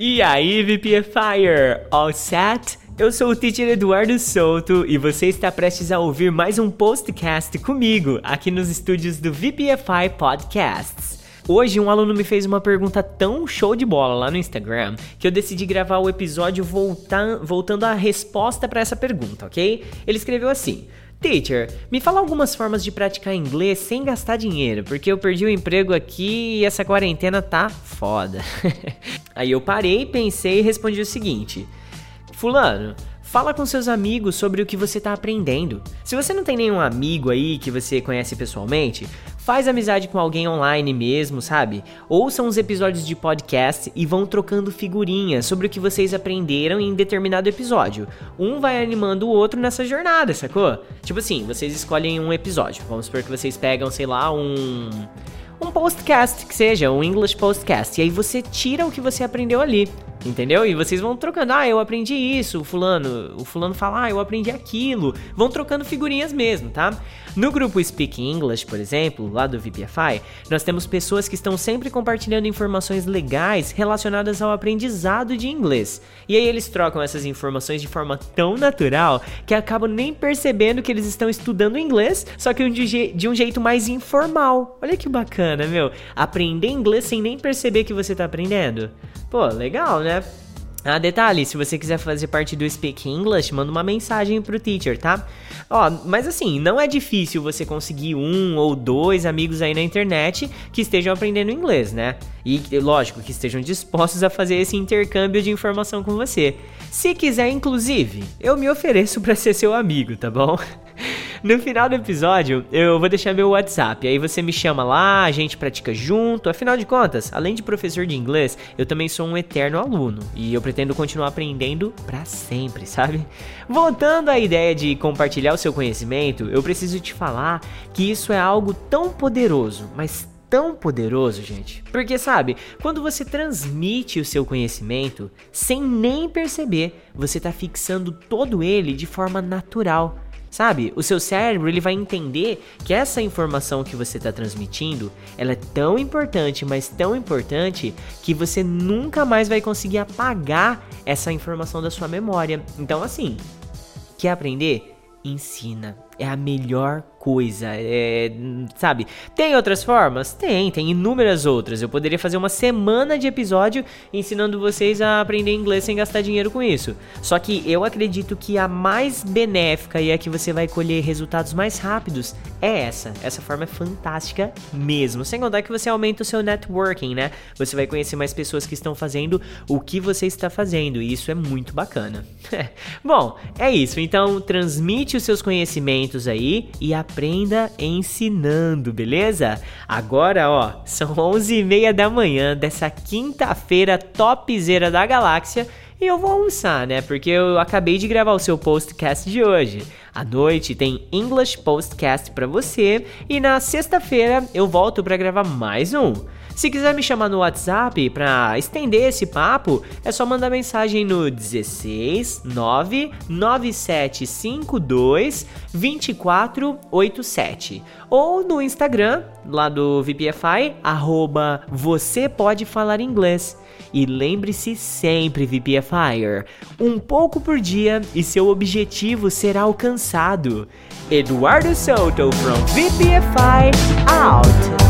E aí, VPFire, all set? Eu sou o teacher Eduardo Souto e você está prestes a ouvir mais um postcast comigo aqui nos estúdios do VPFI Podcasts. Hoje um aluno me fez uma pergunta tão show de bola lá no Instagram que eu decidi gravar o episódio voltar, voltando à resposta para essa pergunta, ok? Ele escreveu assim: Teacher, me fala algumas formas de praticar inglês sem gastar dinheiro, porque eu perdi o emprego aqui e essa quarentena tá foda. Aí eu parei, pensei e respondi o seguinte: Fulano, Fala com seus amigos sobre o que você está aprendendo. Se você não tem nenhum amigo aí que você conhece pessoalmente, faz amizade com alguém online mesmo, sabe? Ouçam os episódios de podcast e vão trocando figurinhas sobre o que vocês aprenderam em determinado episódio. Um vai animando o outro nessa jornada, sacou? Tipo assim, vocês escolhem um episódio. Vamos supor que vocês pegam, sei lá, um um postcast que seja, um English postcast. E aí você tira o que você aprendeu ali. Entendeu? E vocês vão trocando, ah, eu aprendi isso, o fulano, o fulano fala, ah, eu aprendi aquilo. Vão trocando figurinhas mesmo, tá? No grupo Speak English, por exemplo, lá do VPFI, nós temos pessoas que estão sempre compartilhando informações legais relacionadas ao aprendizado de inglês. E aí eles trocam essas informações de forma tão natural que acabam nem percebendo que eles estão estudando inglês, só que de um jeito mais informal. Olha que bacana, meu. Aprender inglês sem nem perceber que você está aprendendo. Pô, legal, né? Ah, detalhe, se você quiser fazer parte do Speak English, manda uma mensagem pro teacher, tá? Ó, mas assim, não é difícil você conseguir um ou dois amigos aí na internet que estejam aprendendo inglês, né? E lógico, que estejam dispostos a fazer esse intercâmbio de informação com você. Se quiser, inclusive, eu me ofereço para ser seu amigo, tá bom? No final do episódio, eu vou deixar meu WhatsApp. Aí você me chama lá, a gente pratica junto. Afinal de contas, além de professor de inglês, eu também sou um eterno aluno. E eu pretendo continuar aprendendo para sempre, sabe? Voltando à ideia de compartilhar o seu conhecimento, eu preciso te falar que isso é algo tão poderoso, mas tão poderoso, gente. Porque sabe, quando você transmite o seu conhecimento sem nem perceber, você está fixando todo ele de forma natural. Sabe? O seu cérebro ele vai entender que essa informação que você está transmitindo, ela é tão importante, mas tão importante que você nunca mais vai conseguir apagar essa informação da sua memória. Então, assim, quer aprender? Ensina. É a melhor coisa, é, sabe? Tem outras formas? Tem, tem inúmeras outras. Eu poderia fazer uma semana de episódio ensinando vocês a aprender inglês sem gastar dinheiro com isso. Só que eu acredito que a mais benéfica e a que você vai colher resultados mais rápidos é essa. Essa forma é fantástica mesmo. Sem contar que você aumenta o seu networking, né? Você vai conhecer mais pessoas que estão fazendo o que você está fazendo e isso é muito bacana. Bom, é isso. Então, transmite os seus conhecimentos aí e aprenda ensinando, beleza? Agora, ó, são 11h30 da manhã dessa quinta-feira topzera da galáxia e eu vou almoçar, né? Porque eu acabei de gravar o seu postcast de hoje. À noite tem English Postcast para você e na sexta-feira eu volto para gravar mais um. Se quiser me chamar no WhatsApp para estender esse papo, é só mandar mensagem no 16 99752 2487 ou no Instagram, lá do VPFI, arroba você pode falar inglês. E lembre-se sempre, VPFire, um pouco por dia e seu objetivo será alcançado. Eduardo Soto from VPFI out.